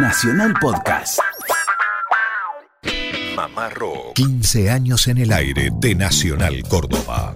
Nacional Podcast. Mamá Rock. 15 años en el aire de Nacional Córdoba.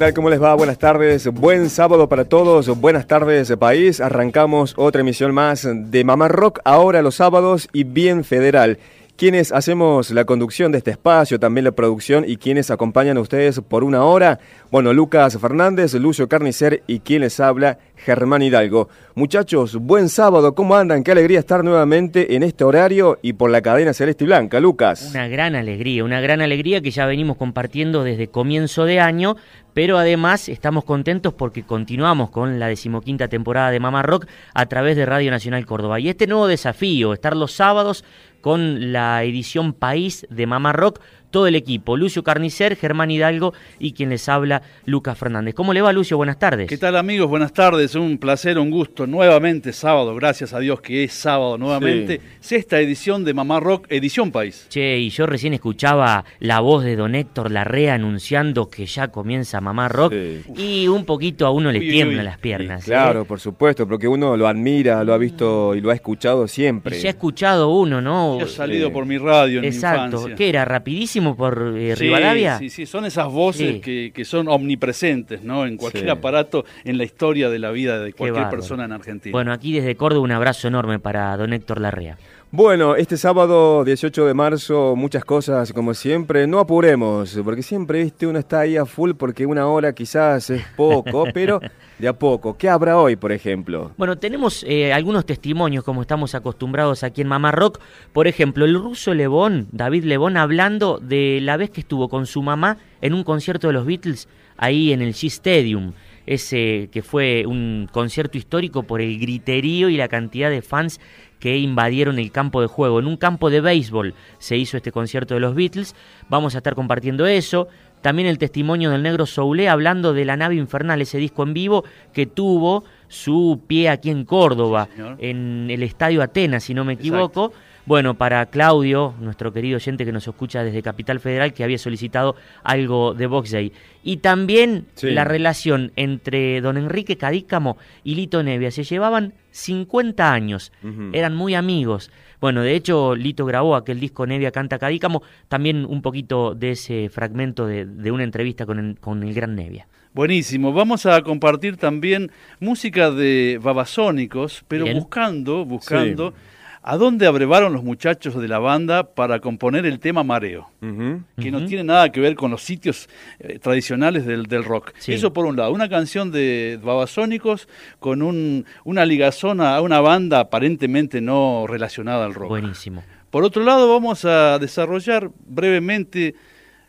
Tal? ¿Cómo les va? Buenas tardes. Buen sábado para todos. Buenas tardes, país. Arrancamos otra emisión más de Mamá Rock, ahora los sábados y bien federal quienes hacemos la conducción de este espacio, también la producción y quienes acompañan a ustedes por una hora. Bueno, Lucas Fernández, Lucio Carnicer y quien les habla, Germán Hidalgo. Muchachos, buen sábado, ¿cómo andan? Qué alegría estar nuevamente en este horario y por la cadena Celeste y Blanca. Lucas. Una gran alegría, una gran alegría que ya venimos compartiendo desde comienzo de año, pero además estamos contentos porque continuamos con la decimoquinta temporada de Mamá Rock a través de Radio Nacional Córdoba. Y este nuevo desafío, estar los sábados con la edición País de Mamá Rock todo el equipo, Lucio Carnicer, Germán Hidalgo y quien les habla, Lucas Fernández. ¿Cómo le va, Lucio? Buenas tardes. ¿Qué tal, amigos? Buenas tardes. Un placer, un gusto. Nuevamente sábado, gracias a Dios que es sábado nuevamente. Sexta edición de Mamá Rock, edición país. Che, y yo recién escuchaba la voz de don Héctor Larrea anunciando que ya comienza Mamá Rock y un poquito a uno le tiemblan las piernas. claro, ¿eh? por supuesto, porque uno lo admira, lo ha visto y lo ha escuchado siempre. Y se ha escuchado uno, ¿no? ha salido por mi radio en Exacto. Mi ¿Qué era? ¿Rapidísimo? Por eh, Rivadavia. Sí, sí, son esas voces que, que, son omnipresentes, ¿no? En cualquier aparato, en la historia de la vida de cualquier persona en Argentina. Bueno, aquí desde Córdoba un abrazo enorme para don Héctor Larrea. Bueno, este sábado 18 de marzo, muchas cosas como siempre. No apuremos, porque siempre, viste, uno está ahí a full porque una hora quizás es poco, pero de a poco. ¿Qué habrá hoy, por ejemplo? Bueno, tenemos eh, algunos testimonios, como estamos acostumbrados aquí en Mamá Rock. Por ejemplo, el ruso Lebón, David Lebón, hablando de la vez que estuvo con su mamá en un concierto de los Beatles ahí en el G Stadium ese que fue un concierto histórico por el griterío y la cantidad de fans que invadieron el campo de juego. En un campo de béisbol se hizo este concierto de los Beatles. Vamos a estar compartiendo eso. También el testimonio del negro Soule hablando de la nave infernal, ese disco en vivo que tuvo su pie aquí en Córdoba, en el Estadio Atenas, si no me equivoco. Bueno, para Claudio, nuestro querido oyente que nos escucha desde Capital Federal, que había solicitado algo de Box Day. Y también la relación entre don Enrique Cadícamo y Lito Nevia. Se llevaban 50 años, eran muy amigos. Bueno, de hecho, Lito grabó aquel disco Nevia Canta Cadícamo, también un poquito de ese fragmento de, una entrevista con el, con el gran Nevia. Buenísimo. Vamos a compartir también música de babasónicos, pero buscando, buscando a dónde abrevaron los muchachos de la banda para componer el tema Mareo, que no tiene nada que ver con los sitios eh, tradicionales del, rock. Eso por un lado, una canción de Babasónicos con un, una ligazón a una banda aparentemente no relacionada al rock. Buenísimo. Por otro lado, vamos a desarrollar brevemente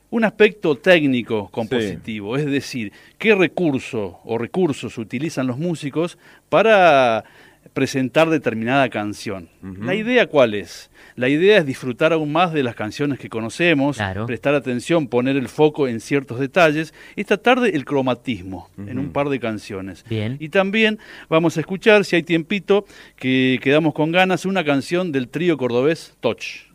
un aspecto técnico compositivo, es decir, qué recurso o recursos utilizan los músicos para presentar determinada canción. ¿La idea cuál es? La idea es disfrutar aún más de las canciones que conocemos, prestar atención, poner el foco en ciertos detalles y tratar el cromatismo en un par de canciones. Y también vamos a escuchar, si hay tiempito, que quedamos con ganas, una canción del trío cordobés Touch.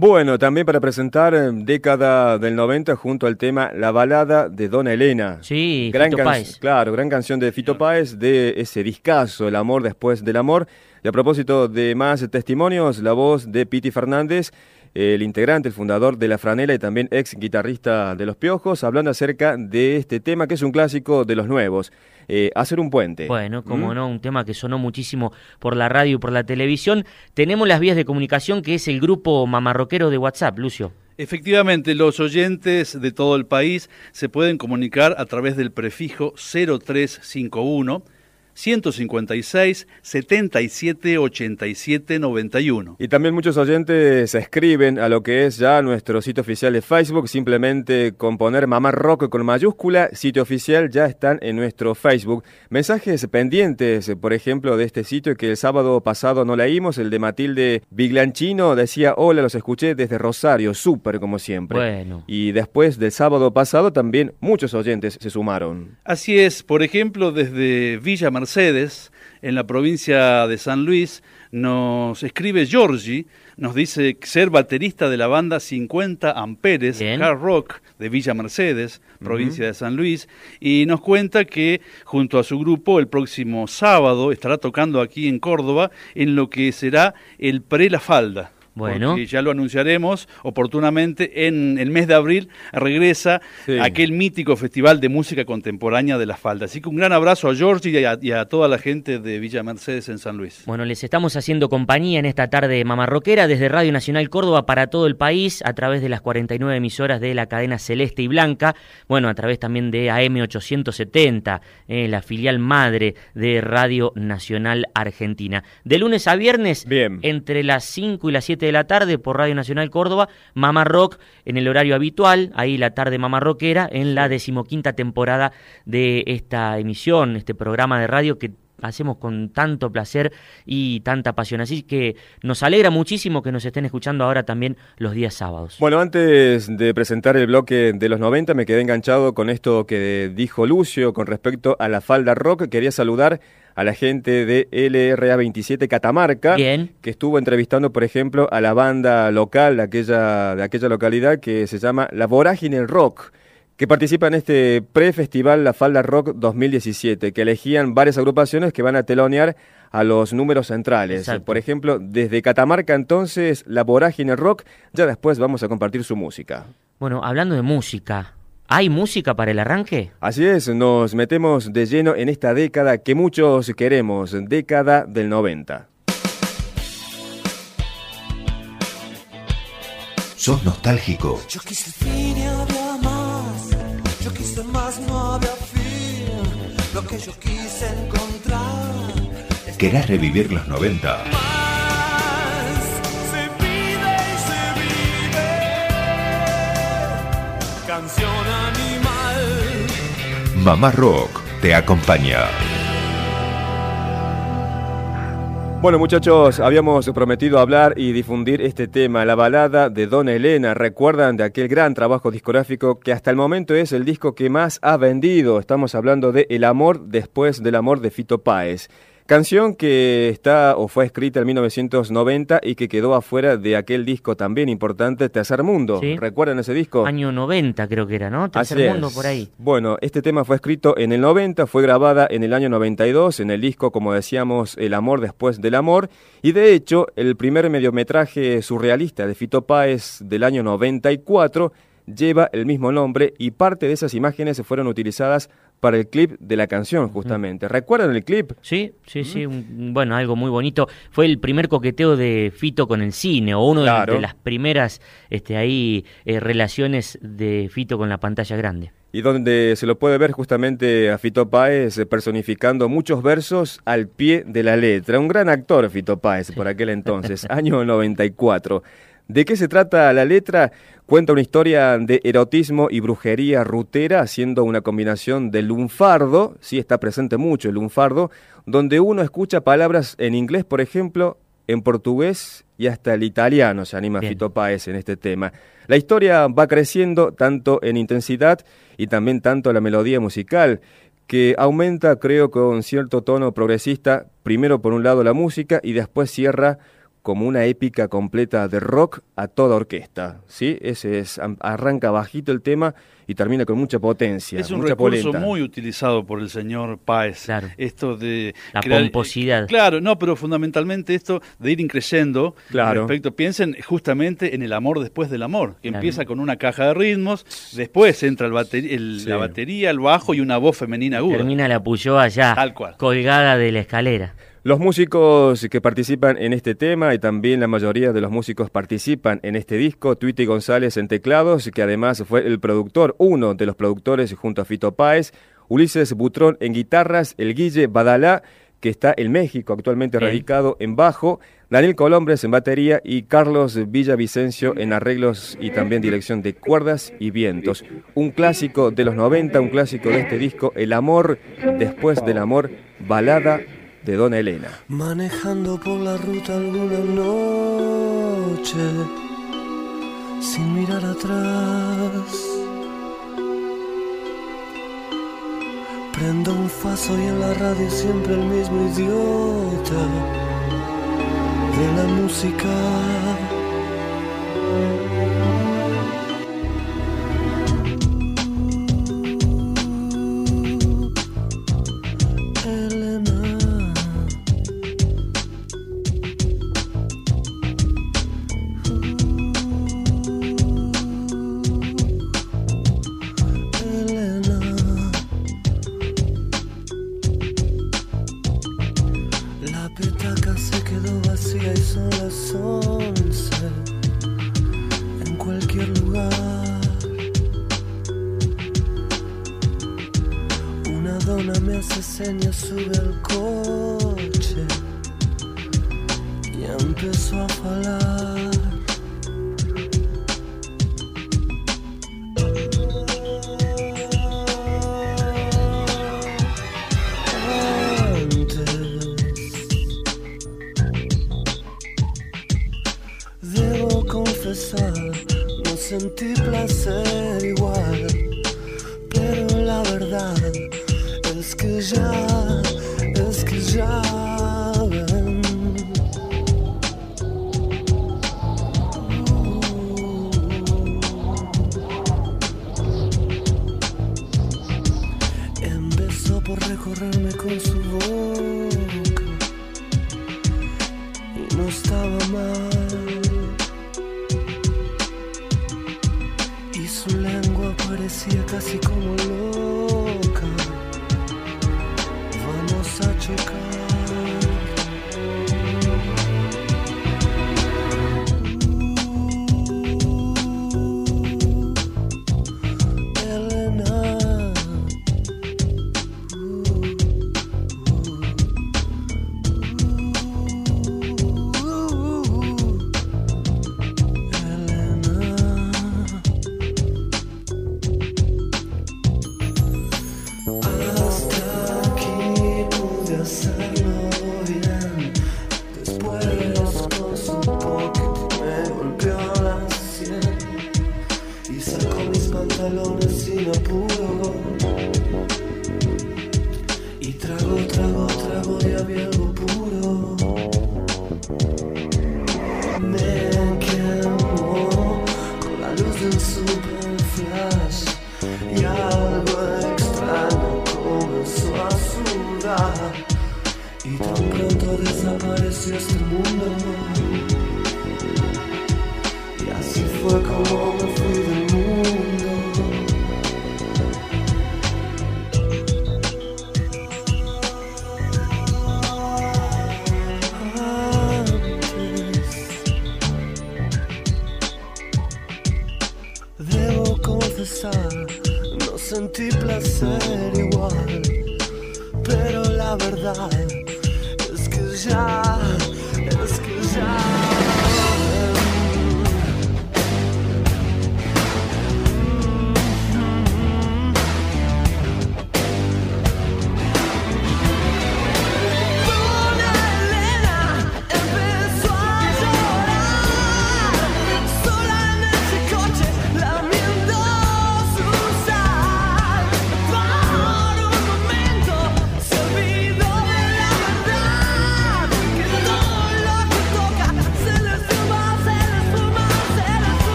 Bueno, también para presentar eh, década del 90 junto al tema La balada de Dona Elena. Sí, gran Fito Páez. Claro, gran canción de Fito Páez de ese discazo, El amor después del amor. Y a propósito de más testimonios, la voz de Piti Fernández el integrante, el fundador de La Franela y también ex guitarrista de Los Piojos, hablando acerca de este tema que es un clásico de los nuevos, eh, Hacer un puente. Bueno, como ¿Mm? no, un tema que sonó muchísimo por la radio y por la televisión. Tenemos las vías de comunicación que es el grupo mamarroquero de WhatsApp, Lucio. Efectivamente, los oyentes de todo el país se pueden comunicar a través del prefijo 0351 156 77 87 91. Y también muchos oyentes escriben a lo que es ya nuestro sitio oficial de Facebook, simplemente con poner Mamá Rock con mayúscula, sitio oficial ya están en nuestro Facebook. Mensajes pendientes, por ejemplo, de este sitio que el sábado pasado no leímos, el de Matilde Biglanchino, decía, hola, los escuché desde Rosario, súper como siempre. Bueno. Y después del sábado pasado también muchos oyentes se sumaron. Así es, por ejemplo, desde Villa Mercedes, en la provincia de San Luis, nos escribe Giorgi, nos dice ser baterista de la banda 50 Amperes, Bien. Hard Rock de Villa Mercedes, provincia de San Luis, y nos cuenta que junto a su grupo el próximo sábado estará tocando aquí en Córdoba en lo que será el Pre La Falda. Bueno. Porque ya lo anunciaremos oportunamente en el mes de abril regresa Sí. aquel mítico festival de música contemporánea de la falda. Así que un gran abrazo a George y a, y a toda la gente de Villa Mercedes en San Luis. Bueno, les estamos haciendo compañía en esta tarde mamarroquera desde Radio Nacional Córdoba para todo el país a través de las 49 emisoras de la cadena Celeste y Blanca, bueno, a través también de AM 870, eh, la filial madre de Radio Nacional Argentina. De lunes a viernes, Bien. entre las 5 y las 7 de la tarde por Radio Nacional Córdoba, Mamá Rock en el horario habitual, ahí la tarde mamarroquera en la decimoquinta temporada de esta emisión, este programa de radio que hacemos con tanto placer y tanta pasión. Así que nos alegra muchísimo que nos estén escuchando ahora también los días sábados. Bueno, antes de presentar el bloque de los 90, me quedé enganchado con esto que dijo Lucio con respecto a la falda rock. Quería saludar a la gente de LRA27 Catamarca, Bien. que estuvo entrevistando, por ejemplo, a la banda local de aquella, de aquella localidad que se llama La Vorágine Rock que participa en este pre-festival La Falda Rock 2017, que elegían varias agrupaciones que van a telonear a los números centrales. Exacto. Por ejemplo, desde Catamarca entonces, La Vorágine Rock, ya después vamos a compartir su música. Bueno, hablando de música, ¿hay música para el arranque? Así es, nos metemos de lleno en esta década que muchos queremos, década del 90. ¿Sos nostálgico? Yo quise el fin y había más. Yo quise más, no había fin. Lo que yo quise encontrar. ¿Querés revivir los 90? Mamá Rock te acompaña. Bueno muchachos, habíamos prometido hablar y difundir este tema, la balada de Dona Elena. ¿Recuerdan de aquel gran trabajo discográfico que hasta el momento es el disco que más ha vendido? Estamos hablando de El amor después del amor de Fito Páez. Canción que está o fue escrita en 1990 y que quedó afuera de aquel disco también importante, Tercer Mundo. Sí. ¿Recuerdan ese disco? Año 90 creo que era, ¿no? Tercer Así mundo es. por ahí. Bueno, este tema fue escrito en el 90, fue grabada en el año 92, en el disco, como decíamos, El amor después del amor, y de hecho, el primer mediometraje surrealista de Fito Páez del año 94 lleva el mismo nombre y parte de esas imágenes fueron utilizadas para el clip de la canción, justamente. ¿Recuerdan el clip? Sí, sí, sí, un- bueno, algo muy bonito. Fue el primer coqueteo de Fito con el cine, o Claro. de, las primeras este, ahí, eh, relaciones de Fito con la pantalla grande. Y donde se lo puede ver justamente a Fito Páez eh, personificando muchos versos al pie de la letra. Un gran actor Fito Páez por aquel entonces, año 94. ¿De qué se trata la letra? Cuenta una historia de erotismo y brujería rutera, haciendo una combinación de lunfardo, sí está presente mucho el lunfardo, donde uno escucha palabras en inglés, por ejemplo, en portugués y hasta el italiano se anima Bien. Fito Páez en este tema. La historia va creciendo tanto en intensidad y también tanto la melodía musical, que aumenta, creo, con cierto tono progresista, primero por un lado la música y después cierra como una épica completa de rock a toda orquesta, ¿sí? Ese es, arranca bajito el tema y termina con mucha potencia, Es un mucha recurso polenta. muy utilizado por el señor Páez. Claro. Esto de... La crear- pomposidad. Claro, no, pero fundamentalmente esto de ir increyendo. Claro. Respecto, piensen justamente en el amor después del amor, que Claro. empieza con una caja de ritmos, después entra el bateri- el- Sí. la batería, el bajo y una voz femenina aguda. Termina la Puyó allá, Tal cual. colgada de la escalera. Los músicos que participan en este tema y también la mayoría de los músicos participan en este disco, Tweety González en teclados, que además fue el productor, uno de los productores junto a Fito Páez, Ulises Butrón en guitarras, el Guille Badalá, que está en México, actualmente Bien. radicado en bajo, Daniel Colombres en batería y Carlos Villavicencio en arreglos y también dirección de cuerdas y vientos. Un clásico de los 90, un clásico de este disco, El amor después del amor, balada de Dona Elena. Manejando por la ruta alguna noche, sin mirar atrás. Prendo un faso y en la radio siempre el mismo idiota de la música.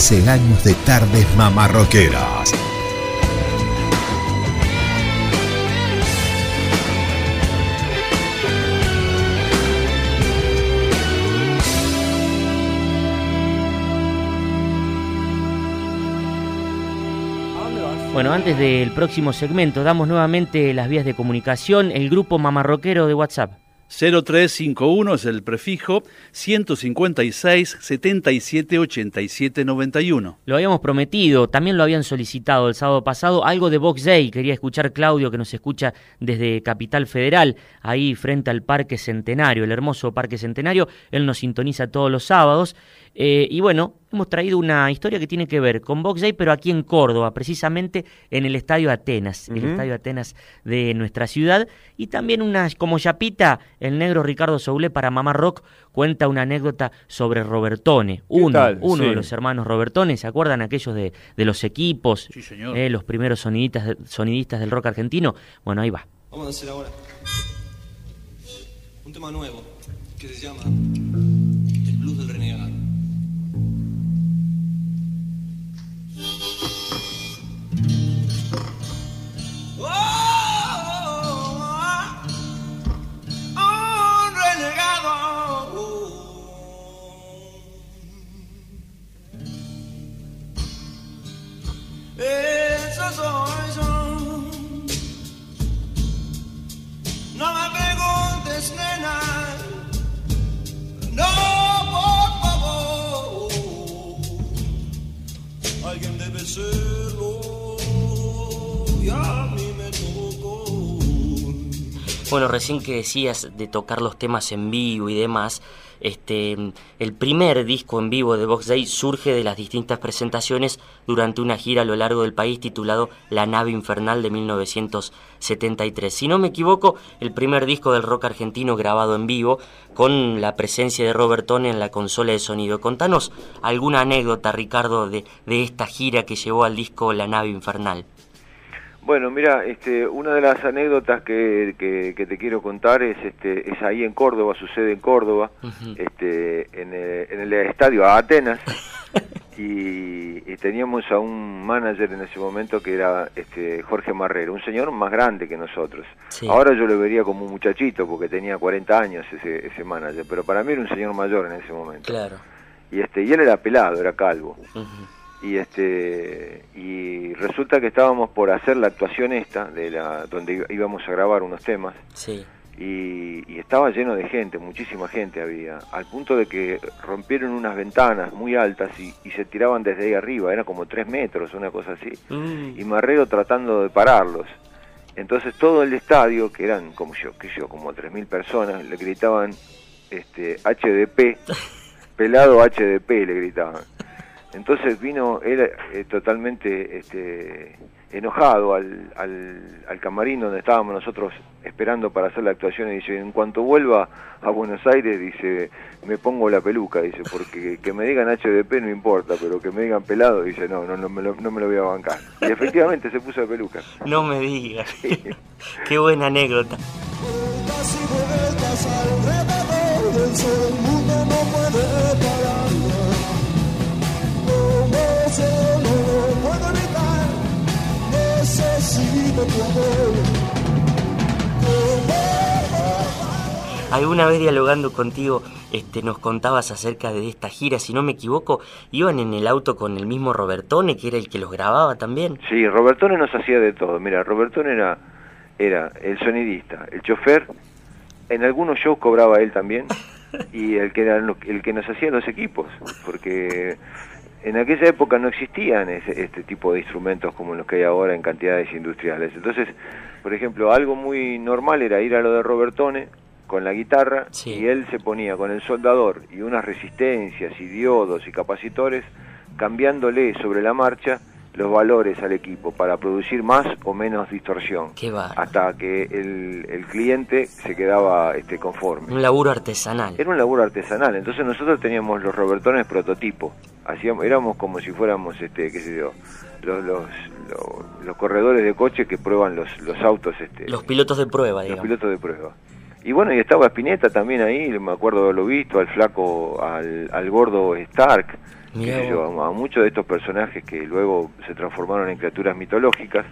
15 años de tardes mamarroqueras. Bueno, antes del próximo segmento, damos nuevamente las vías de comunicación. El grupo mamarroquero de WhatsApp. 0351 es el prefijo 156 77 87 91. Lo habíamos prometido, también lo habían solicitado el sábado pasado, algo de Box Day. Quería escuchar Claudio que nos escucha desde Capital Federal, ahí frente al Parque Centenario, el hermoso Parque Centenario. Él nos sintoniza todos los sábados. Eh, y bueno, hemos traído una historia que tiene que ver con Box Day, pero aquí en Córdoba, precisamente en el Estadio Atenas, el Estadio Atenas de nuestra ciudad. Y también una, como chapita, el negro Ricardo Soule para Mamá Rock cuenta una anécdota sobre Robertone, uno, uno Sí. de los hermanos Robertone, ¿se acuerdan aquellos de, de los equipos? Sí, señor. Eh, los primeros sonidistas, sonidistas del rock argentino. Bueno, ahí va. Vamos a hacer ahora un tema nuevo que se llama Bueno, recién que decías de tocar los temas en vivo y demás, este, el primer disco en vivo de Box Day surge de las distintas presentaciones durante una gira a lo largo del país titulado La nave infernal de 1973. Si no me equivoco, el primer disco del rock argentino grabado en vivo con la presencia de Robert Tone en la consola de sonido. Contanos alguna anécdota, Ricardo, de, de esta gira que llevó al disco La nave infernal. Bueno, mira, este, una de las anécdotas que, que, que te quiero contar es, este, es ahí en Córdoba, sucede en Córdoba, este, en, el, en el estadio a Atenas, y, y teníamos a un manager en ese momento que era este, Jorge Marrero, un señor más grande que nosotros. Sí. Ahora yo lo vería como un muchachito porque tenía 40 años ese, ese manager, pero para mí era un señor mayor en ese momento. Claro. Y, este, y él era pelado, era calvo Ujú. Y este y resulta que estábamos por hacer la actuación esta de la donde íbamos a grabar unos temas Sí. y, y estaba lleno de gente muchísima gente había al punto de que rompieron unas ventanas muy altas y, y se tiraban desde ahí arriba era como tres metros una cosa así Mm. y Marrero tratando de pararlos entonces todo el estadio que eran como yo que yo como 3000 personas le gritaban este HDP pelado HDP le gritaban entonces vino él eh, totalmente este, enojado al, al, al camarín donde estábamos nosotros esperando para hacer la actuación y dice, en cuanto vuelva a Buenos Aires, dice, me pongo la peluca, dice, porque que me digan HDP no importa, pero que me digan pelado, dice, no, no, no, me, lo, no me lo voy a bancar. Y efectivamente se puso la peluca. No me digas. Qué buena anécdota. Vueltas y vueltas alrededor del sol, el mundo no puede pararla. Puedo necesito tu amor. Alguna vez dialogando contigo, este, nos contabas acerca de esta gira, si no me equivoco, iban en el auto con el mismo Robertone, que era el que los grababa también. Sí, Robertone nos hacía de todo. Mira, Robertone era, era el sonidista, el chofer, en algunos shows cobraba él también, y el que, era el que nos hacía los equipos, porque en aquella época no existían ese- este tipo de instrumentos como los que hay ahora en cantidades industriales. Entonces, por ejemplo, algo muy normal era ir a lo de Robertone con la guitarra Sí. y él se ponía con el soldador y unas resistencias y diodos y capacitores cambiándole sobre la marcha los valores al equipo para producir más o menos distorsión Qué hasta que el, el cliente se quedaba este, conforme. Un laburo artesanal. Era un laburo artesanal, entonces nosotros teníamos los Robertones prototipo, hacíamos, éramos como si fuéramos, este, qué sé yo, los, los, los, los corredores de coche que prueban los, los autos, este, Los pilotos de prueba, los pilotos de prueba. Y bueno, y estaba Spinetta también ahí, me acuerdo de haberlo visto, al flaco, al, al gordo Stark, yo, a muchos de estos personajes que luego se transformaron en criaturas mitológicas,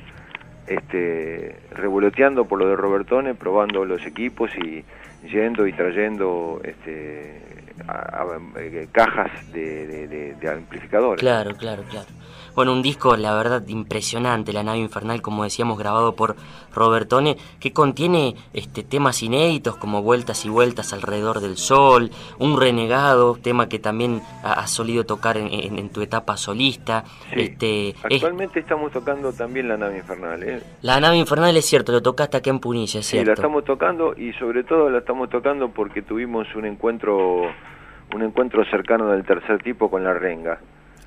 este, revoloteando por lo de Robertone, probando los equipos y yendo y trayendo este, eh, cajas de- de amplificadores. Claro, claro, claro. Bueno, un disco, la verdad, impresionante, La nave infernal, como decíamos, grabado por Robertone, que contiene este, temas inéditos como Vueltas y Vueltas alrededor del Sol, Un Renegado, tema que también ha- has solido tocar en, en- en tu etapa solista. Sí. Este, es- Actualmente estamos tocando también la nave infernal, ¿eh? la nave infernal es cierto, lo tocaste acá en Punilla, es Sí, cierto. la estamos tocando y sobre todo la estamos tocando porque tuvimos un encuentro un encuentro cercano del tercer tipo con la renga.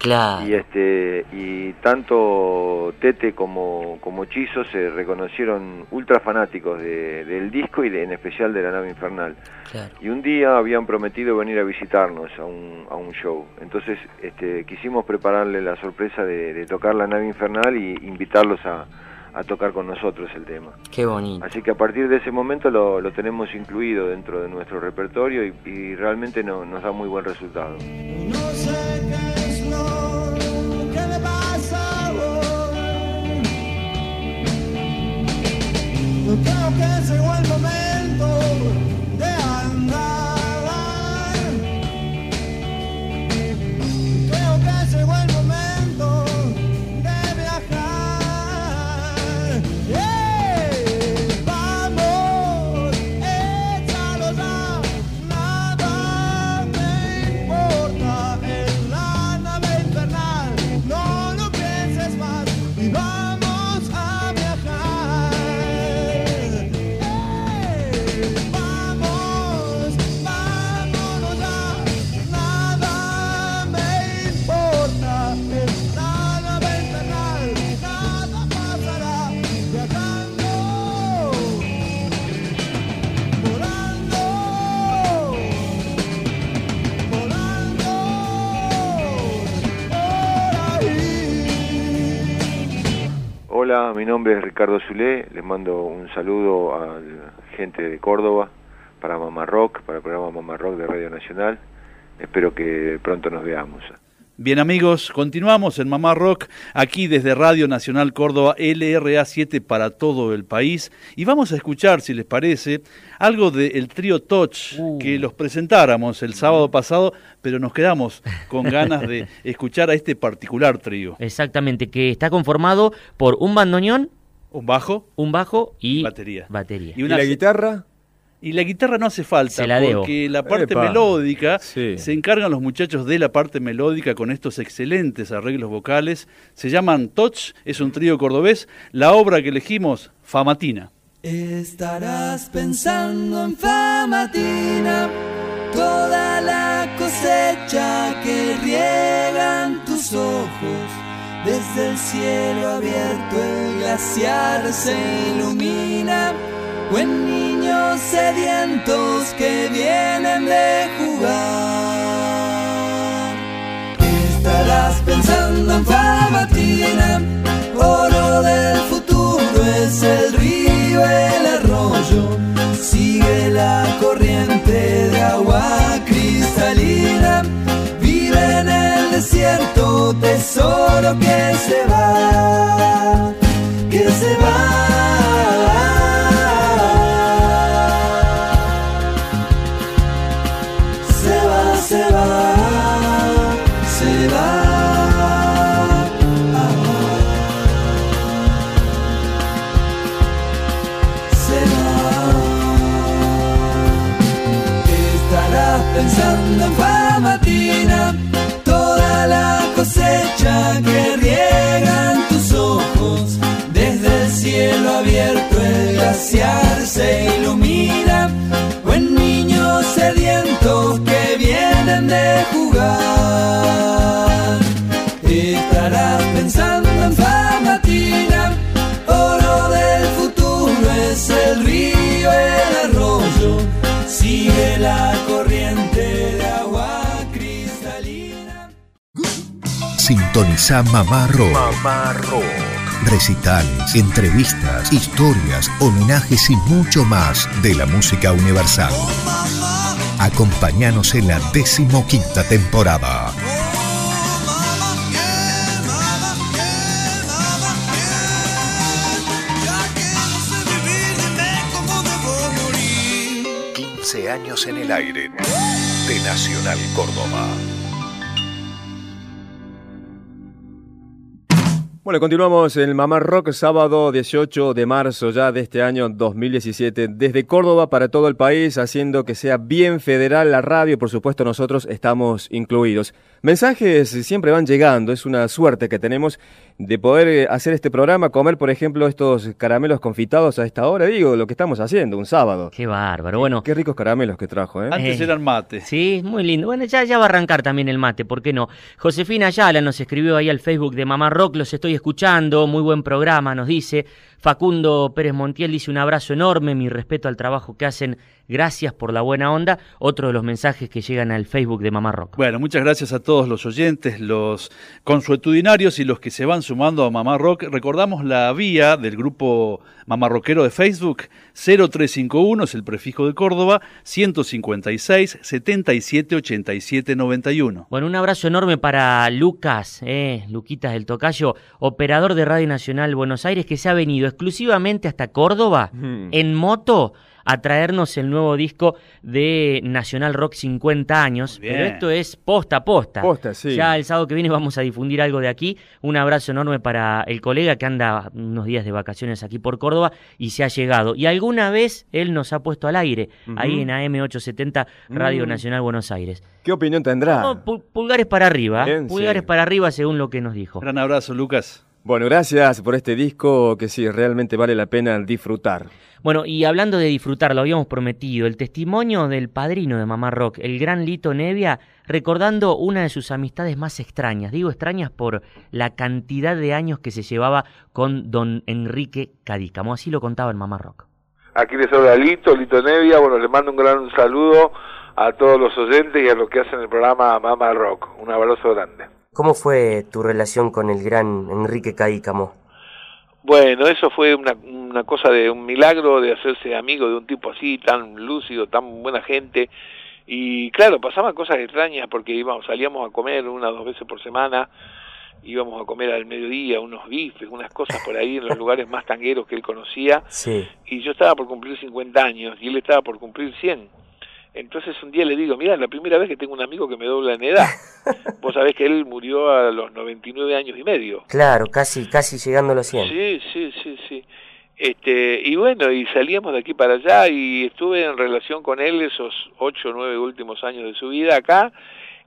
Claro. Y este y tanto Tete como como Chizo se reconocieron ultra fanáticos de- del disco y de- en especial de la nave infernal. Claro. Y un día habían prometido venir a visitarnos a un, a un show. Entonces este, quisimos prepararle la sorpresa de, de tocar la nave infernal y invitarlos a, a tocar con nosotros el tema. Qué bonito. Así que a partir de ese momento lo, lo tenemos incluido dentro de nuestro repertorio y, y realmente no- nos da muy buen resultado. No sé Creo Hola, mi nombre es Ricardo Zulé, les mando un saludo a la gente de Córdoba para Mamá Rock, para el programa Mamá Rock de Radio Nacional. Espero que pronto nos veamos. Bien amigos, continuamos en Mamá Rock, aquí desde Radio Nacional Córdoba, LRA7 para todo el país. Y vamos a escuchar, si les parece, algo del trío Touch, Uh. que los presentáramos el sábado pasado, pero nos quedamos con ganas de escuchar a este particular trío. Exactamente, que está conformado por un bandoneón, Un bajo un bajo y Batería. batería. y ¿Y una la guitarra? Y la guitarra no hace falta, la porque la parte Epa. melódica Sí. se encargan los muchachos de la parte melódica con estos excelentes arreglos vocales. Se llaman Touch, es un trío cordobés. La obra que elegimos, Famatina. Estarás pensando en famatina, toda la cosecha que riegan tus ojos. Desde el cielo abierto el glaciar se ilumina, o niños sedientos que vienen de jugar. Estarás pensando en famatina, oro del futuro es el río, el arroyo. Sigue la corriente de agua cristalina, vive en el desierto, tesoro que se va, que se va. El glaciar se ilumina, o en niños sedientos que vienen de jugar. Estarás pensando en famatina, oro del futuro es el río, el arroyo, sigue la corriente de agua cristalina. Sintoniza Mamá Rock recitales, entrevistas, historias, homenajes y mucho más de la música universal. Acompáñanos en la decimoquinta temporada. años en el aire de Nacional Córdoba. Bueno, continuamos el Mamá Rock, sábado 18 de marzo ya de este año 2017, desde Córdoba para todo el país, haciendo que sea bien federal la radio, por supuesto nosotros estamos incluidos. Mensajes siempre van llegando, es una suerte que tenemos de poder eh, hacer este programa, comer por ejemplo estos caramelos confitados a esta hora, digo, lo que estamos haciendo, un sábado. Qué bárbaro, bueno. Qué ricos caramelos que trajo, ¿eh? Antes Eh, eran mate. Sí, muy lindo. Bueno, ya, ya va a arrancar también el mate, ¿por qué no? Josefina Ayala nos escribió ahí al Facebook de Mamá Rock, los estoy escuchando, muy buen programa, nos dice. Facundo Pérez Montiel dice un abrazo enorme, mi respeto al trabajo que hacen, gracias por la buena onda. Otro de los mensajes que llegan al Facebook de Mamá Rock. Bueno, muchas gracias a todos los oyentes, los consuetudinarios y los que se van sumando a Mamá Rock. Recordamos la vía del grupo Mamá Rockero de Facebook, 0351 es el prefijo de Córdoba, 156 77 87 91. Bueno, un abrazo enorme para Lucas, eh, Luquitas del Tocayo, operador de Radio Nacional Buenos Aires, que se ha venido exclusivamente hasta Córdoba Mm. en moto a traernos el nuevo disco de Nacional Rock 50 años. Bien. Pero esto es posta a posta. Posta, sí. Ya el sábado que viene vamos a difundir algo de aquí. Un abrazo enorme para el colega que anda unos días de vacaciones aquí por Córdoba y se ha llegado. Y alguna vez él nos ha puesto al aire, ahí en AM870 Radio Mm. Nacional Buenos Aires. ¿Qué opinión tendrá? No, pulgares para arriba, Bien, pulgares sí. para arriba según lo que nos dijo. Gran abrazo, Lucas. Bueno, gracias por este disco que sí, realmente vale la pena disfrutar. Bueno, y hablando de disfrutar, lo habíamos prometido, el testimonio del padrino de Mamá Rock, el gran Lito Nevia, recordando una de sus amistades más extrañas. Digo extrañas por la cantidad de años que se llevaba con don Enrique Cadícamo. Así lo contaba en Mamá Rock. Aquí les habla Lito, Lito Nevia. Bueno, le mando un gran saludo a todos los oyentes y a los que hacen el programa Mama Rock. Un abrazo grande. ¿Cómo fue tu relación con el gran Enrique Caícamo? Bueno, eso fue una, una cosa de un milagro de hacerse amigo de un tipo así, tan lúcido, tan buena gente. Y claro, pasaban cosas extrañas porque íbamos, salíamos a comer una o dos veces por semana, íbamos a comer al mediodía unos bifes, unas cosas por ahí en los lugares más tangueros que él conocía. Sí. y yo estaba por cumplir 50 años y él estaba por cumplir 100. Entonces un día le digo, mira, la primera vez que tengo un amigo que me dobla en edad. Vos sabés que él murió a los 99 años y medio. Claro, casi, casi llegando a los 100. Sí, sí, sí, sí. Este, y bueno, y salíamos de aquí para allá y estuve en relación con él esos ocho o nueve últimos años de su vida acá.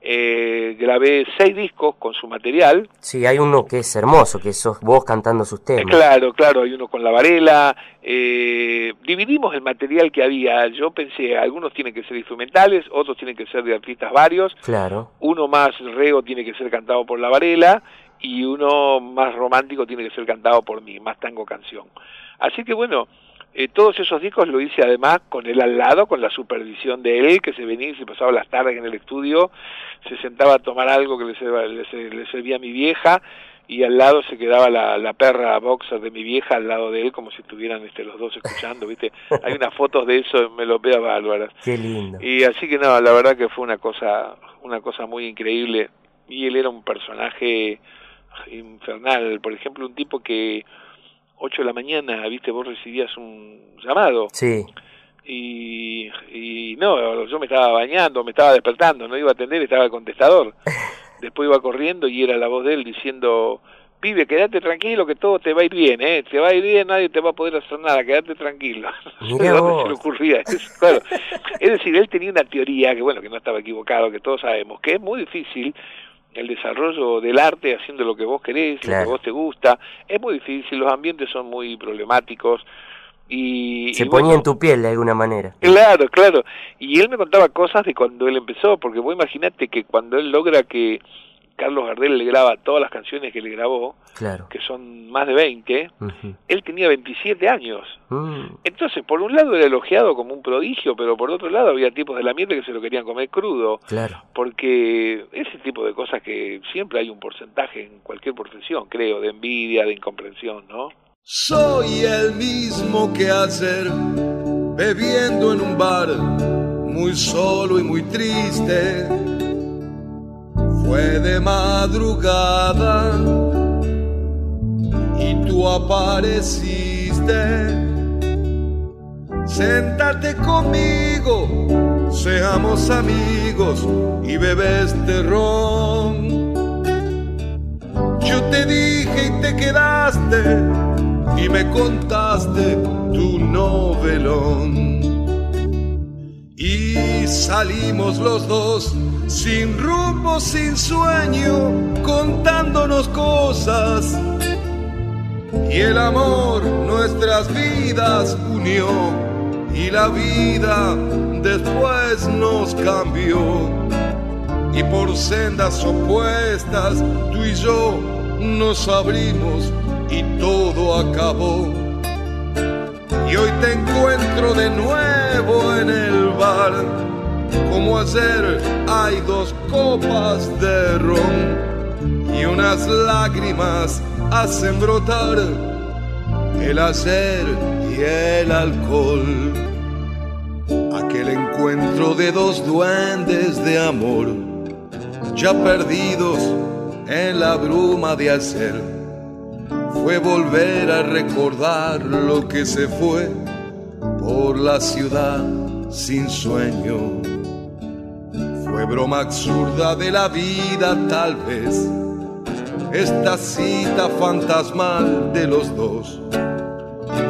Eh, grabé seis discos con su material. Sí, hay uno que es hermoso, que sos vos cantando sus Eh, temas. Claro, claro, hay uno con la varela. Eh, dividimos el material que había. Yo pensé, algunos tienen que ser instrumentales, otros tienen que ser de artistas varios. Claro. Uno más reo tiene que ser cantado por la varela y uno más romántico tiene que ser cantado por mí, más tango canción. Así que bueno, eh, todos esos discos lo hice además con él al lado, con la supervisión de él, que se venía y se pasaba las tardes en el estudio, se sentaba a tomar algo que le, serv- le ser- le servía a mi vieja y al lado se quedaba la, la perra boxer de mi vieja al lado de él como si estuvieran este, los dos escuchando, ¿viste? Hay unas fotos de eso, me lo vea bárbaras. Qué lindo. Y así que no, la verdad que fue una cosa, una cosa muy increíble. Y él era un personaje infernal. Por ejemplo, un tipo que 8 de la mañana, viste, vos recibías un llamado Sí. y, y no, yo me estaba bañando, me estaba despertando, no iba a atender, estaba el contestador. Después iba corriendo y era la voz de él diciendo, pibe, quédate tranquilo que todo te va a ir bien, ¿eh? Te va a ir bien, nadie te va a poder hacer nada, quédate tranquilo. No sé dónde se le ocurría eso, claro. Es decir, él tenía una teoría, que bueno, que no estaba equivocado, que todos sabemos, que es muy difícil el desarrollo del arte haciendo lo que vos querés, lo que vos te gusta, es muy difícil, los ambientes son muy problemáticos y... Se y ponía bueno, en tu piel de alguna manera. Claro, claro. Y él me contaba cosas de cuando él empezó, porque vos imaginate que cuando él logra que Carlos Gardel le graba todas las canciones que le grabó, Claro. que son más de 20, Ujú. él tenía 27 años. Mm, Entonces, por un lado era elogiado como un prodigio, pero por otro lado había tipos de la mierda que se lo querían comer crudo, claro. porque ese tipo de cosas que siempre hay un porcentaje en cualquier profesión, creo, de envidia, de incomprensión, ¿no? Soy el mismo que ayer, bebiendo en un bar, muy solo y muy triste. Fue de madrugada y tú apareciste. Séntate conmigo seamos amigos y bebes este ron. Yo te dije y te quedaste y me contaste tu novelón. Salimos los dos sin rumbo, sin sueño, contándonos cosas. Y el amor nuestras vidas unió y la vida después nos cambió. Y por sendas opuestas tú y yo nos abrimos y todo acabó. Y hoy te encuentro de nuevo en el bar. Como ayer hay dos copas de ron y unas lágrimas hacen brotar el ayer y el alcohol. Aquel encuentro de dos duendes de amor, ya perdidos en la bruma de ayer, fue volver a recordar lo que se fue por la ciudad sin sueño. Fue broma absurda de la vida tal vez, esta cita fantasmal de los dos,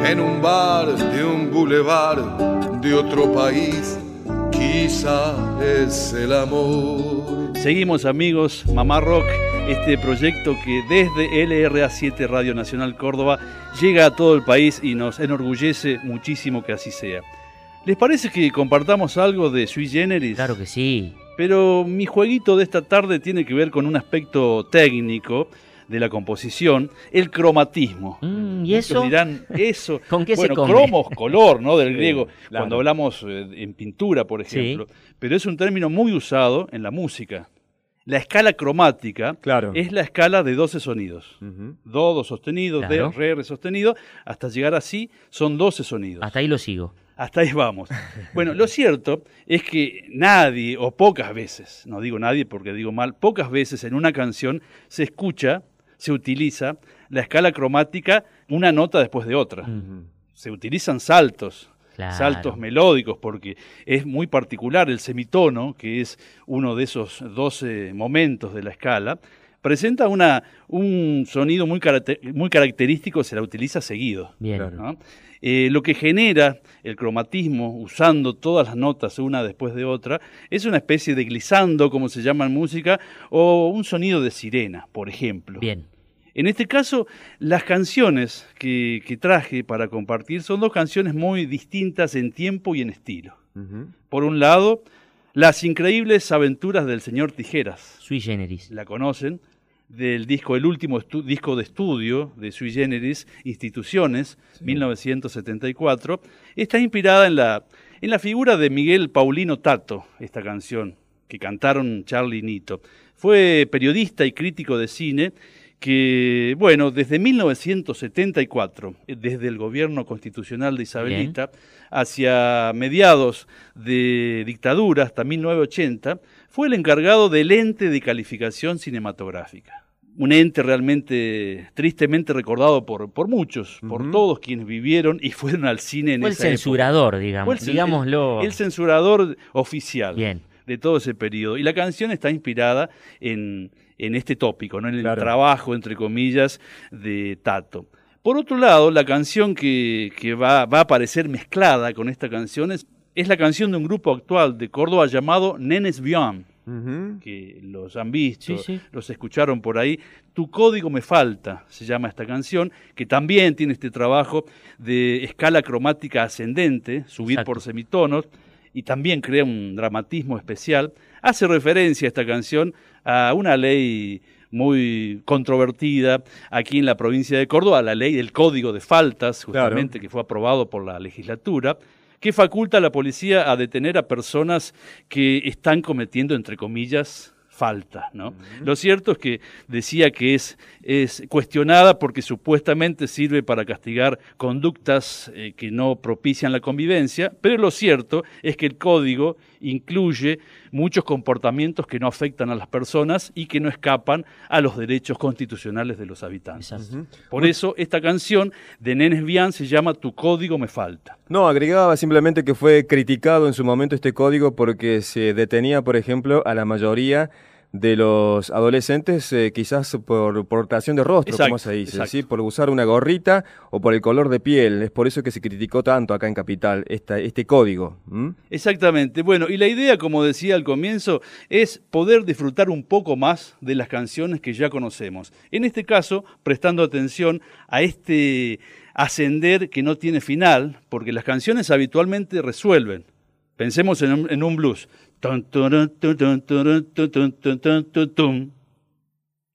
en un bar de un bulevar de otro país, quizá es el amor. Seguimos amigos, Mamá Rock, este proyecto que desde LRA7 Radio Nacional Córdoba llega a todo el país y nos enorgullece muchísimo que así sea. ¿Les parece que compartamos algo de Sui Generis? Claro que sí. Pero mi jueguito de esta tarde tiene que ver con un aspecto técnico de la composición, el cromatismo. Mm, ¿Y Muchos eso? dirán, eso. ¿Con qué se bueno, come? cromos, color, ¿no? Del Sí, griego, claro. cuando hablamos eh, en pintura, por Sí. ejemplo. Pero es un término muy usado en la música. La escala cromática Claro. es la escala de 12 sonidos. Ujú. Do, do sostenido, Claro. de, re, re sostenido, hasta llegar a si, son 12 sonidos. Hasta ahí lo sigo. Hasta ahí vamos. Bueno, lo cierto es que nadie, o pocas veces, no digo nadie porque digo mal, pocas veces en una canción se escucha, se utiliza la escala cromática una nota después de otra. Se utilizan saltos, Claro. saltos melódicos, porque es muy particular el semitono, que es uno de esos 12 momentos de la escala, presenta una, un sonido muy, caracter- muy característico, se la utiliza seguido. Bien. Eh, lo que genera el cromatismo, usando todas las notas una después de otra, es una especie de glissando, como se llama en música, o un sonido de sirena, por ejemplo. Bien. En este caso, las canciones que, que traje para compartir son dos canciones muy distintas en tiempo y en estilo. Por un lado, Las increíbles aventuras del señor Tijeras. Sui generis. La conocen del disco, el último disco de estudio de Sui Generis, Instituciones, 1974. Está inspirada en la, en la figura de Miguel Paulino Tato, esta canción, que cantaron Charlie Nito. Fue periodista y crítico de cine que, bueno, desde 1974, eh, desde el gobierno constitucional de Isabelita, hacia mediados de dictadura, hasta 1980, fue el encargado del ente de calificación cinematográfica. Un ente realmente tristemente recordado por, por muchos, por todos quienes vivieron y fueron al cine en Fue el época. censurador, Fue digamos. el Digámoslo. El censurador oficial Bien. de todo ese periodo. Y la canción está inspirada en, en este tópico, ¿no? en el Claro. trabajo, entre comillas, de Tato. Por otro lado, la canción que, que va, va a aparecer mezclada con esta canción es, es la canción de un grupo actual de Córdoba llamado Nenes Ujú. que los han visto, Sí, sí. los escucharon por ahí. Tu código me falta, se llama esta canción, que también tiene este trabajo de escala cromática ascendente, subir Exacto. por semitonos, y también crea un dramatismo especial. Hace referencia esta canción a una ley muy controvertida aquí en la provincia de Córdoba, la ley del código de faltas, Claro. justamente que fue aprobado por la legislatura, que faculta a la policía a detener a personas que están cometiendo, entre comillas, falta. ¿no? Lo cierto es que decía que es, es cuestionada porque supuestamente sirve para castigar conductas eh, que no propician la convivencia, pero lo cierto es que el código incluye muchos comportamientos que no afectan a las personas y que no escapan a los derechos constitucionales de los habitantes. Exacto. Por eso esta canción de Nenes Bian se llama Tu código me falta. No, agregaba simplemente que fue criticado en su momento este código porque se detenía, por ejemplo, a la mayoría de los adolescentes eh, quizás por portación de rostro, Exacto, como se dice, exacto. ¿sí? por usar una gorrita o por el color de piel. Es por eso que se criticó tanto acá en Capital esta, este código. Exactamente. Bueno, y la idea, como decía al comienzo, es poder disfrutar un poco más de las canciones que ya conocemos. En este caso, prestando atención a este ascender que no tiene final, porque las canciones habitualmente resuelven. Pensemos en un, en un blues.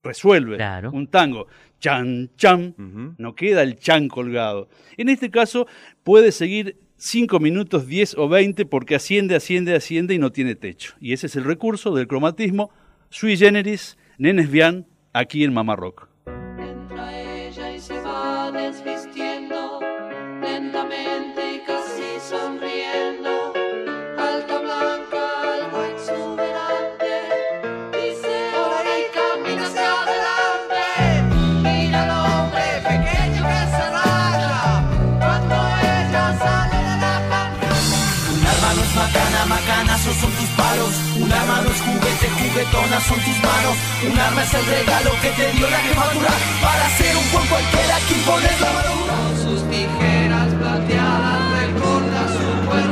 Resuelve. Claro. Un tango. Chan, chan. No queda el chan colgado. En este caso, puede seguir 5 minutos, 10 o 20 porque asciende, asciende, asciende y no tiene techo. Y ese es el recurso del cromatismo sui generis, nenes vian, aquí en Mamá Rock. Juguete, juguetona son tus manos. Un arma es el regalo que te dio la jefatura para hacer un buen cualquiera que impones la madura. Con sus tijeras plateadas recorta su cuerpo,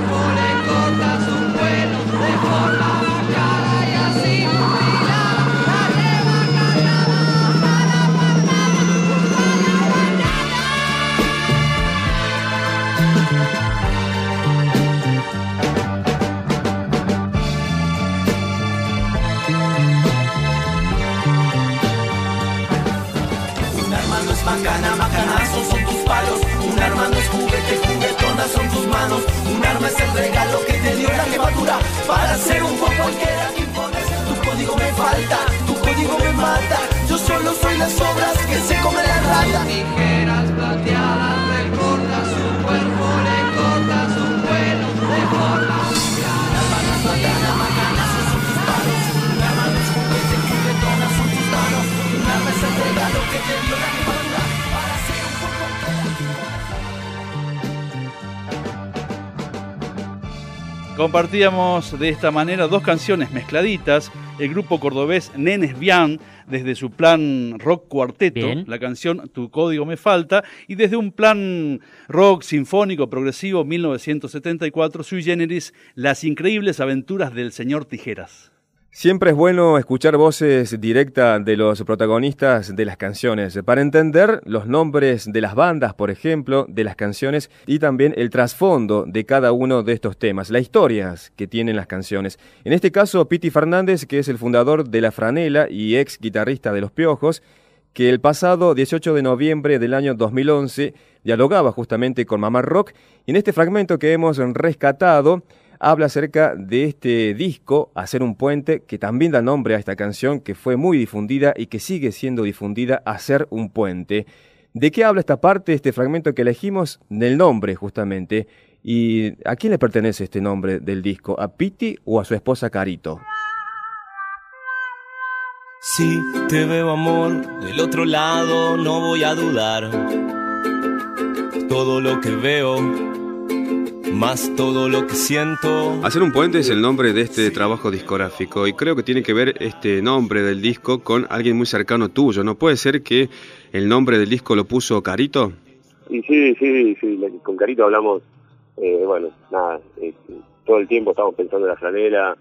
Compartíamos de esta manera dos canciones mezcladitas. El grupo cordobés Nenes Bian, desde su plan rock cuarteto, Bien. la canción Tu código me falta, y desde un plan rock sinfónico progresivo 1974, sui generis, Las increíbles aventuras del señor Tijeras. Siempre es bueno escuchar voces directas de los protagonistas de las canciones para entender los nombres de las bandas, por ejemplo, de las canciones y también el trasfondo de cada uno de estos temas, las historias que tienen las canciones. En este caso, Piti Fernández, que es el fundador de La Franela y ex guitarrista de Los Piojos, que el pasado 18 de noviembre del año 2011 dialogaba justamente con Mamá Rock y en este fragmento que hemos rescatado habla acerca de este disco, Hacer un puente, que también da nombre a esta canción que fue muy difundida y que sigue siendo difundida, Hacer un puente. ¿De qué habla esta parte, este fragmento que elegimos? Del nombre, justamente. ¿Y a quién le pertenece este nombre del disco? ¿A Piti o a su esposa Carito? Si te veo amor del otro lado, no voy a dudar. Todo lo que veo, más todo lo que siento. Hacer un puente es el nombre de este trabajo discográfico y creo que tiene que ver este nombre del disco con alguien muy cercano tuyo. ¿No puede ser que el nombre del disco lo puso Carito? Y sí, sí, sí, con Carito hablamos, eh, bueno, nada, eh, todo el tiempo estamos pensando en la franela.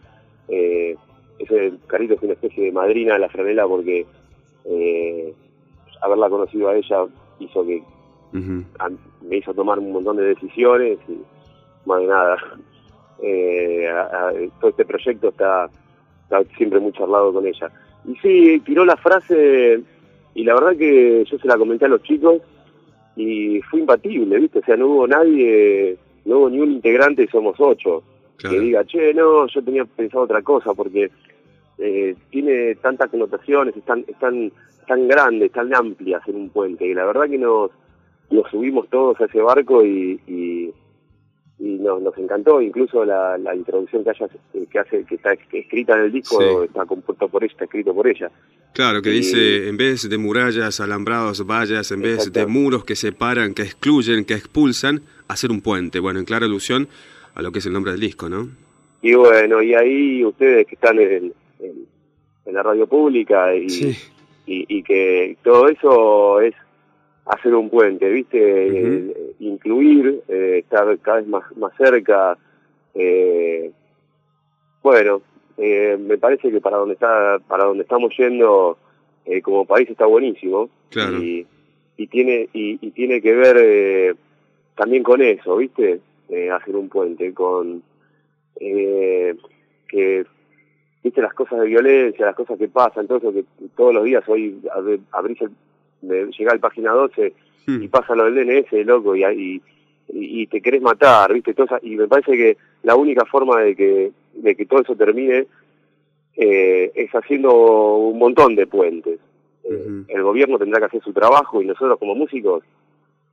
Eh, ese Carito es una especie de madrina de la franela porque eh, haberla conocido a ella hizo que a- me hizo tomar un montón de decisiones y más de nada. Eh, a- a- todo este proyecto está, está siempre muy charlado con ella. Y sí, tiró la frase y la verdad que yo se la comenté a los chicos y fue imbatible, ¿viste? O sea, no hubo nadie, no hubo ni un integrante, y somos ocho, que diga, che, no, yo tenía pensado otra cosa porque eh, tiene tantas connotaciones, es tan, tan, tan grande, es tan amplia hacer un puente. Y la verdad que nos, nos subimos todos a ese barco y, y, y nos, nos encantó. Incluso la, la introducción que, haya, que hace, que está escrita en el disco, Sí. está compuesto por ella, está escrito por ella. Claro, que Y- dice, en vez de murallas, alambrados, vallas, en vez de muros que separan, que excluyen, que expulsan, hacer un puente. Bueno, en clara alusión a lo que es el nombre del disco, ¿no? Y bueno, y ahí ustedes que están en, en- en la radio pública y, y, y que todo eso es hacer un puente, ¿viste? Eh, incluir, eh, estar cada vez más, más cerca. eh, bueno, eh, me parece que para donde está, para donde estamos yendo eh, como país está buenísimo. Claro. Y, y tiene, y, y tiene que ver eh, también con eso, ¿viste? Eh, hacer un puente, con eh, que viste las cosas de violencia, las cosas que pasan, todo eso que todos los días hoy ab- abrís el, llega al página 12 y pasa lo del DNS, loco, y, ahí y, y te querés matar, viste, esa- y me parece que la única forma de que, de que todo eso termine eh, es haciendo un montón de puentes. Eh, El gobierno tendrá que hacer su trabajo y nosotros como músicos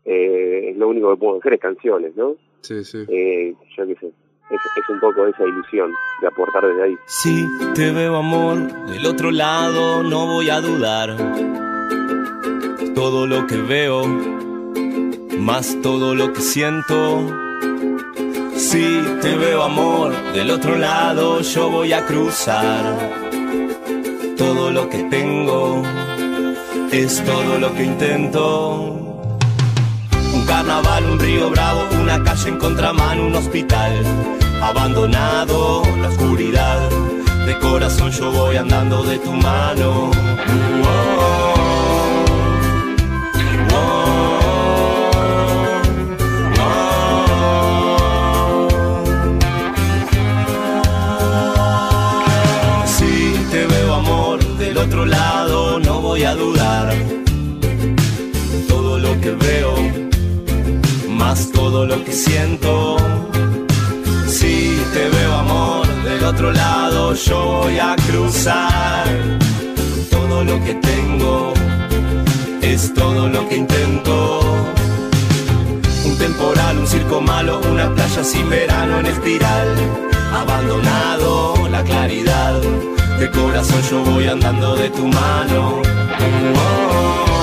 eh, es lo único que podemos hacer es canciones, ¿no? Sí, sí. Eh, yo qué sé, es, es un poco esa ilusión de aportar desde ahí. Si te veo amor del otro lado, no voy a dudar. Todo lo que veo, más todo lo que siento. Si te veo amor del otro lado, yo voy a cruzar. Todo lo que tengo es todo lo que intento. Un carnaval, un río bravo, una calle en contramano, un hospital abandonado, la oscuridad. De corazón yo voy andando de tu mano. No voy a dudar. Todo lo que veo, más todo lo que siento. Si te veo amor del otro lado, yo voy a cruzar. Todo lo que tengo es todo lo que intento. Un temporal, un circo malo, una playa sin verano en espiral. Abandonado la claridad, de corazón yo voy andando de tu mano. Sin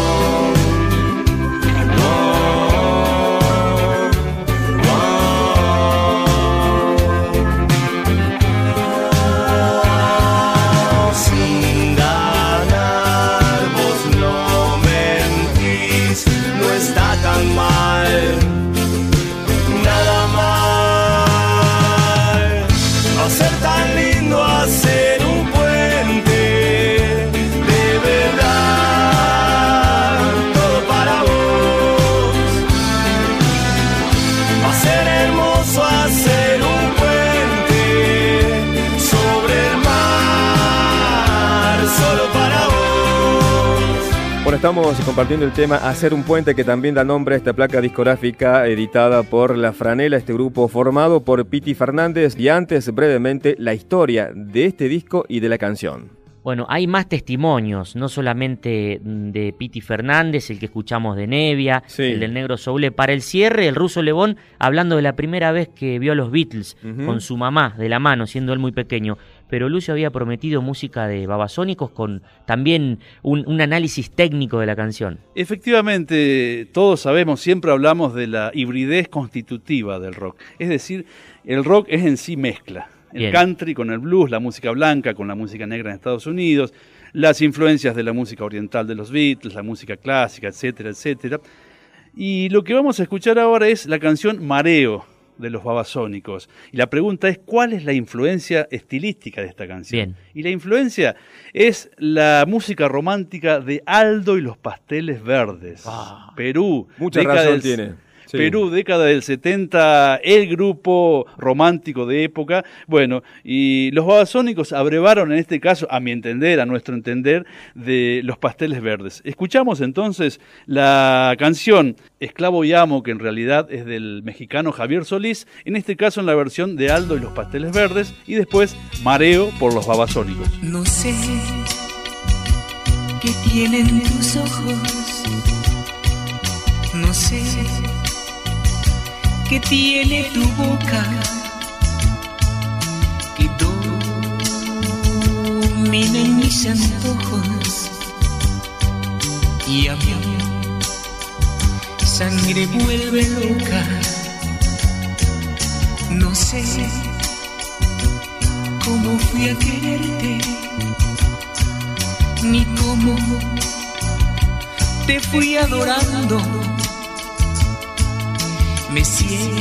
estamos compartiendo el tema Hacer un puente que también da nombre a esta placa discográfica editada por La Franela, este grupo formado por Piti Fernández y antes brevemente la historia de este disco y de la canción. Bueno, hay más testimonios, no solamente de Piti Fernández, el que escuchamos de Nevia, el del Negro Soule. Para el cierre, el ruso Lebón hablando de la primera vez que vio a los Beatles con su mamá de la mano, siendo él muy pequeño. Pero Lucio había prometido música de babasónicos con también un, un análisis técnico de la canción. Efectivamente, todos sabemos, siempre hablamos de la hibridez constitutiva del rock. Es decir, el rock es en sí mezcla. El Bien. country con el blues, la música blanca con la música negra en Estados Unidos, las influencias de la música oriental de los Beatles, la música clásica, etcétera, etcétera. Y lo que vamos a escuchar ahora es la canción Mareo de los Babasónicos. Y la pregunta es, ¿cuál es la influencia estilística de esta canción? Bien. Y la influencia es la música romántica de Aldo y los Pasteles Verdes. Perú. Ah. Mucha década razón del- tiene. Sí. Perú, década del 70, el grupo romántico de época. Bueno, y los babasónicos abrevaron en este caso, a mi entender, a nuestro entender, de los pasteles verdes. Escuchamos entonces la canción Esclavo y Amo, que en realidad es del mexicano Javier Solís, en este caso en la versión de Aldo y los pasteles verdes, y después Mareo por los babasónicos. No sé qué tienen tus ojos. No sé qué tiene tu boca. Que dominen mis antojos. Y a mí sangre vuelve loca. No sé cómo fui a quererte, ni cómo te fui adorando. Me siento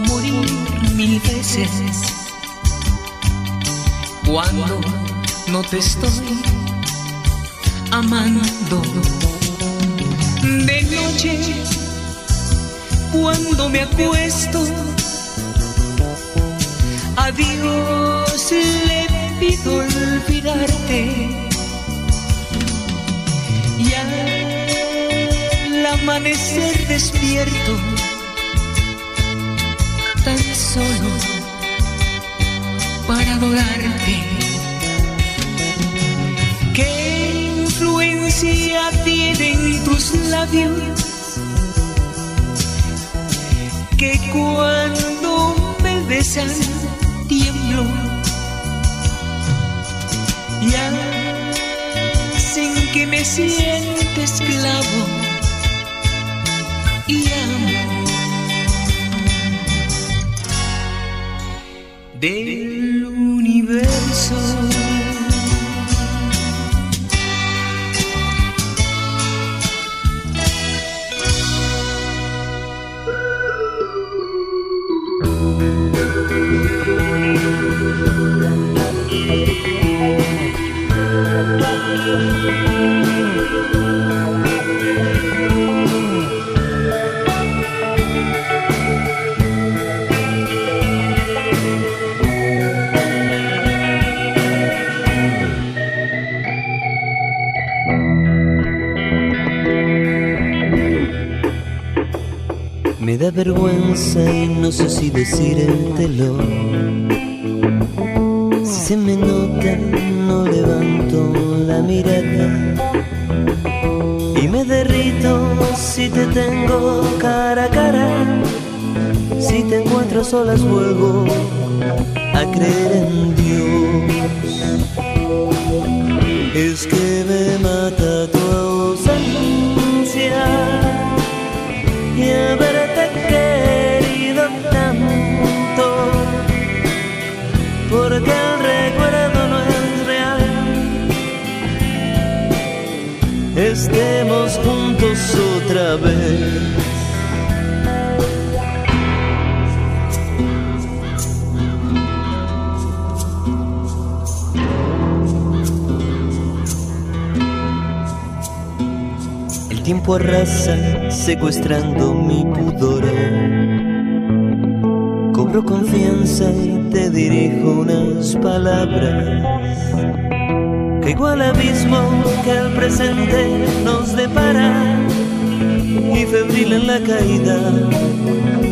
morir mil veces cuando no te estoy amando. De noche, cuando me acuesto, a Dios le pido olvidarte. Amanecer despierto, tan solo para adorarte. ¿Qué influencia tienen tus labios? Que cuando me besan tiemblo y hacen que me sienta esclavo del sé si decírtelo. Si se me nota, no levanto la mirada. Y me derrito si te tengo cara a cara. Si te encuentro a solas, vuelvo a creer en Dios. Es que me mata tu ausencia y haberte querido porque el recuerdo no es real. Estemos juntos otra vez. Tiempo arrasa secuestrando mi pudor. Cobro confianza te dirijo unas palabras que igual abismo que el presente nos depara. Y febril en la caída,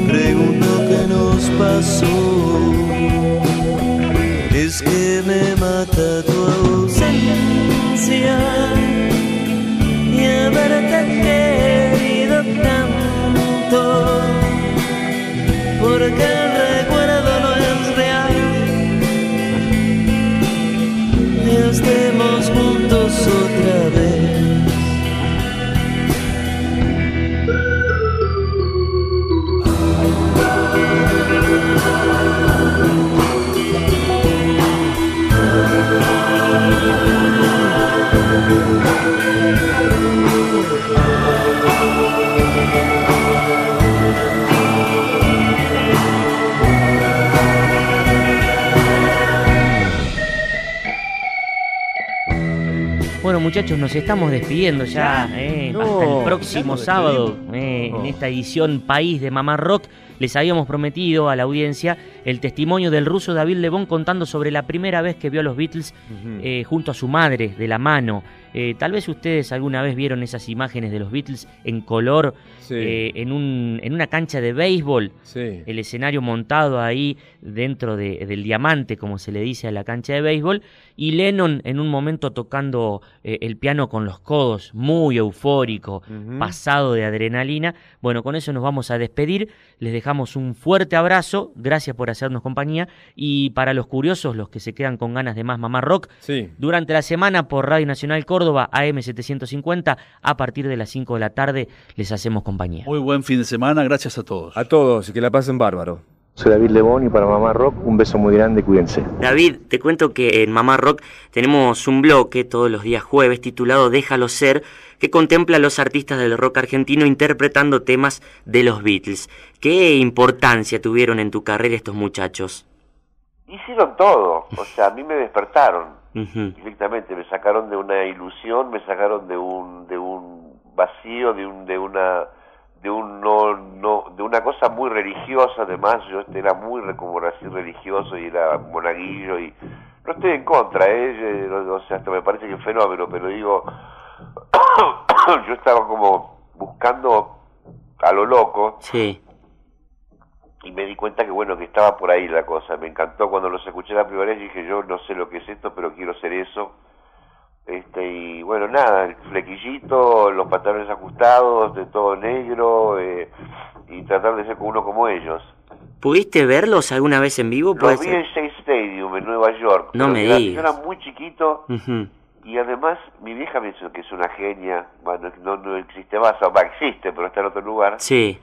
pregunto qué nos pasó. Es que me mata tu ausencia y haberte querido tanto, porque recuerdo estemos juntos otra vez. Muchachos, nos estamos despidiendo ya. Eh, No, hasta el próximo sábado, eh, en esta edición País de Mamá Rock. Les habíamos prometido a la audiencia el testimonio del ruso David Lebón contando sobre la primera vez que vio a los Beatles eh, junto a su madre, de la mano. Eh, tal vez ustedes alguna vez vieron esas imágenes de los Beatles en color, Sí. eh, en, un, en una cancha de béisbol. Sí. El escenario montado ahí dentro de- del diamante, como se le dice a la cancha de béisbol. Y Lennon en un momento tocando el piano con los codos, muy eufórico, pasado de adrenalina. Bueno, con eso nos vamos a despedir. Les dejamos un fuerte abrazo. Gracias por hacernos compañía. Y para los curiosos, los que se quedan con ganas de más Mamá Rock, Sí. durante la semana por Radio Nacional Córdoba, AM750, a partir de las 5 de la tarde, les hacemos compañía. Muy buen fin de semana, gracias a todos. A todos, que la pasen bárbaro. Soy David Lebón y para Mamá Rock un beso muy grande, cuídense. David, te cuento que en Mamá Rock tenemos un bloque todos los días jueves titulado Déjalo ser, que contempla a los artistas del rock argentino interpretando temas de los Beatles. ¿Qué importancia tuvieron en tu carrera estos muchachos? Hicieron todo, o sea, a mí me despertaron directamente, me sacaron de una ilusión, me sacaron de un de un vacío, de un de una de un no no de una cosa muy religiosa además, yo este era muy como así religioso y era monaguillo y no estoy en contra, eh, o sea, hasta me parece que es fenómeno, pero digo yo estaba como buscando a lo loco Sí. y me di cuenta que bueno que estaba por ahí la cosa me encantó cuando los escuché la primera vez dije yo no sé lo que es esto pero quiero ser eso este y bueno nada el flequillito los pantalones ajustados de todo negro eh, y tratar de ser uno como ellos ¿Pudiste verlos alguna vez en vivo? ¿Puede los vi ser? en Shea Stadium en Nueva York No me digas. yo era muy chiquito Ujú. Y además mi vieja me dice que es una genia bueno no, no existe más o va existe pero está en otro lugar Sí.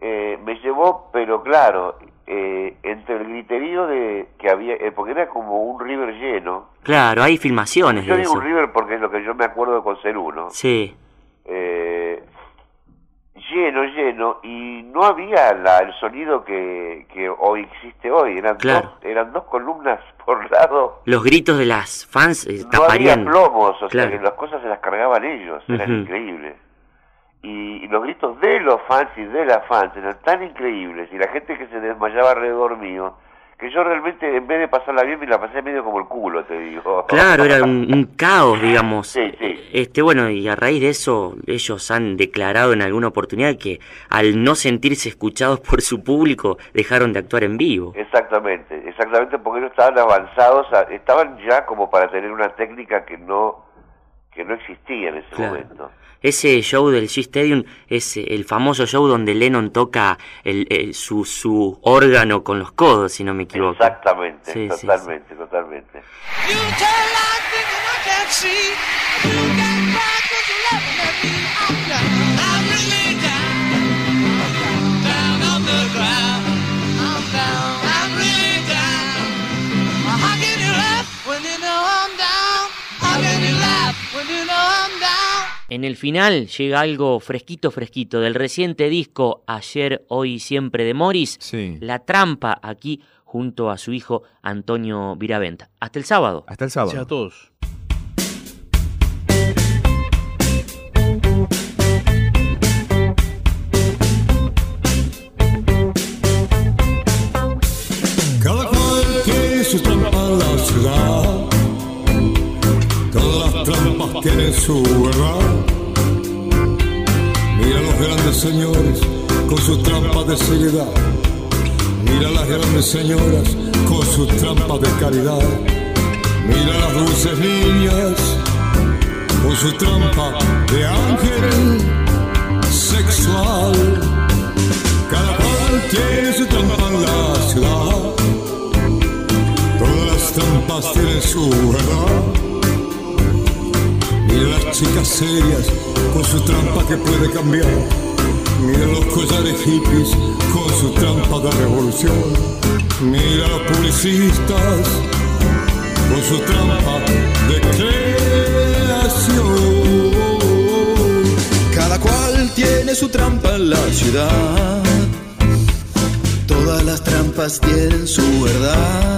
eh, me llevó, pero claro, eh, entre el griterío de que había, eh, porque era como un river lleno. Claro, hay filmaciones Yo de digo eso. un river porque es lo que yo me acuerdo con ser uno. Sí. Lleno, lleno, y no había la, el sonido que, que hoy existe hoy. Eran, Claro. dos, eran dos columnas por lado. Los gritos de las fans eh, No había plomos, o Claro. sea que las cosas se las cargaban ellos. Era Ujú. increíble. Y, y los gritos de los fans y de las fans eran tan increíbles y la gente que se desmayaba alrededor mío que yo realmente en vez de pasarla bien me la pasé medio como el culo, te digo. Claro, era un, un caos, digamos. Sí, sí. Este, bueno, y a raíz de eso, ellos han declarado en alguna oportunidad que al no sentirse escuchados por su público, dejaron de actuar en vivo. Exactamente, exactamente porque ellos estaban avanzados, a- estaban ya como para tener una técnica que no que no existía en ese Claro. momento. Ese show del G Stadium es eh, el famoso show donde Lennon toca el, el- su, su órgano con los codos, si no me equivoco. Exactamente, Sí, sí, totalmente, totalmente. You En el final llega algo fresquito, fresquito del reciente disco Ayer, Hoy y Siempre de Morris, La Trampa, aquí junto a su hijo Antonio Viraventa. Hasta el sábado. Hasta el sábado. Gracias a todos. Tienen su verdad. Mira los grandes señores con sus trampas de seriedad. Mira las grandes señoras con sus trampas de caridad. Mira las dulces niñas con su trampa de ángel sexual. Cada cual tiene su trampa en la ciudad. Todas las trampas tienen su verdad. Mira las chicas serias con su trampa que puede cambiar. Mira los collares hippies con su trampa de revolución. Mira los publicistas con su trampa de creación. Cada cual tiene su trampa en la ciudad. Todas las trampas tienen su verdad.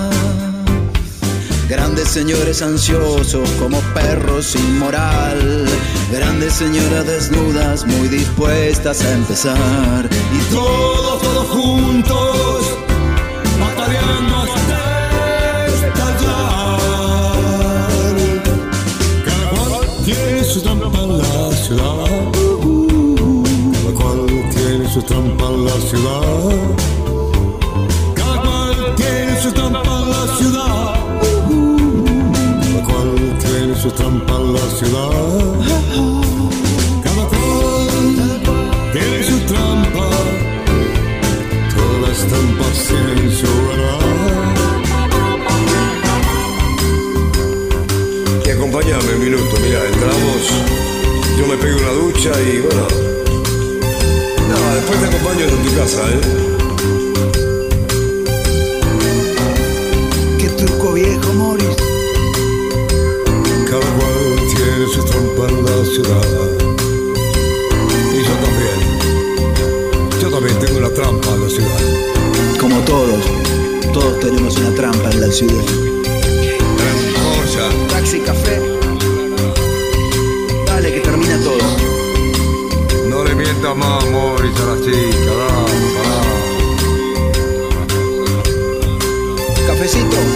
Grandes señores ansiosos como perros sin moral. Grandes señoras desnudas muy dispuestas a empezar. Y todos, todos juntos, tiene su trampa en la ciudad. Cada cual tiene su trampa en la ciudad. Trampa en la ciudad. Cada cual tiene su trampa. Todas las trampas tienen su verdad. Y acompáñame un minuto, mira, entramos, yo me pego una ducha y bueno. No, después te acompaño en tu casa, ¿eh? Y yo también. Yo también tengo una trampa en la ciudad. Como todos, todos tenemos una trampa en la ciudad. Taxi, café. Dale, que termina todo. No le mientas más, Morris, a las chicas. Cafecito.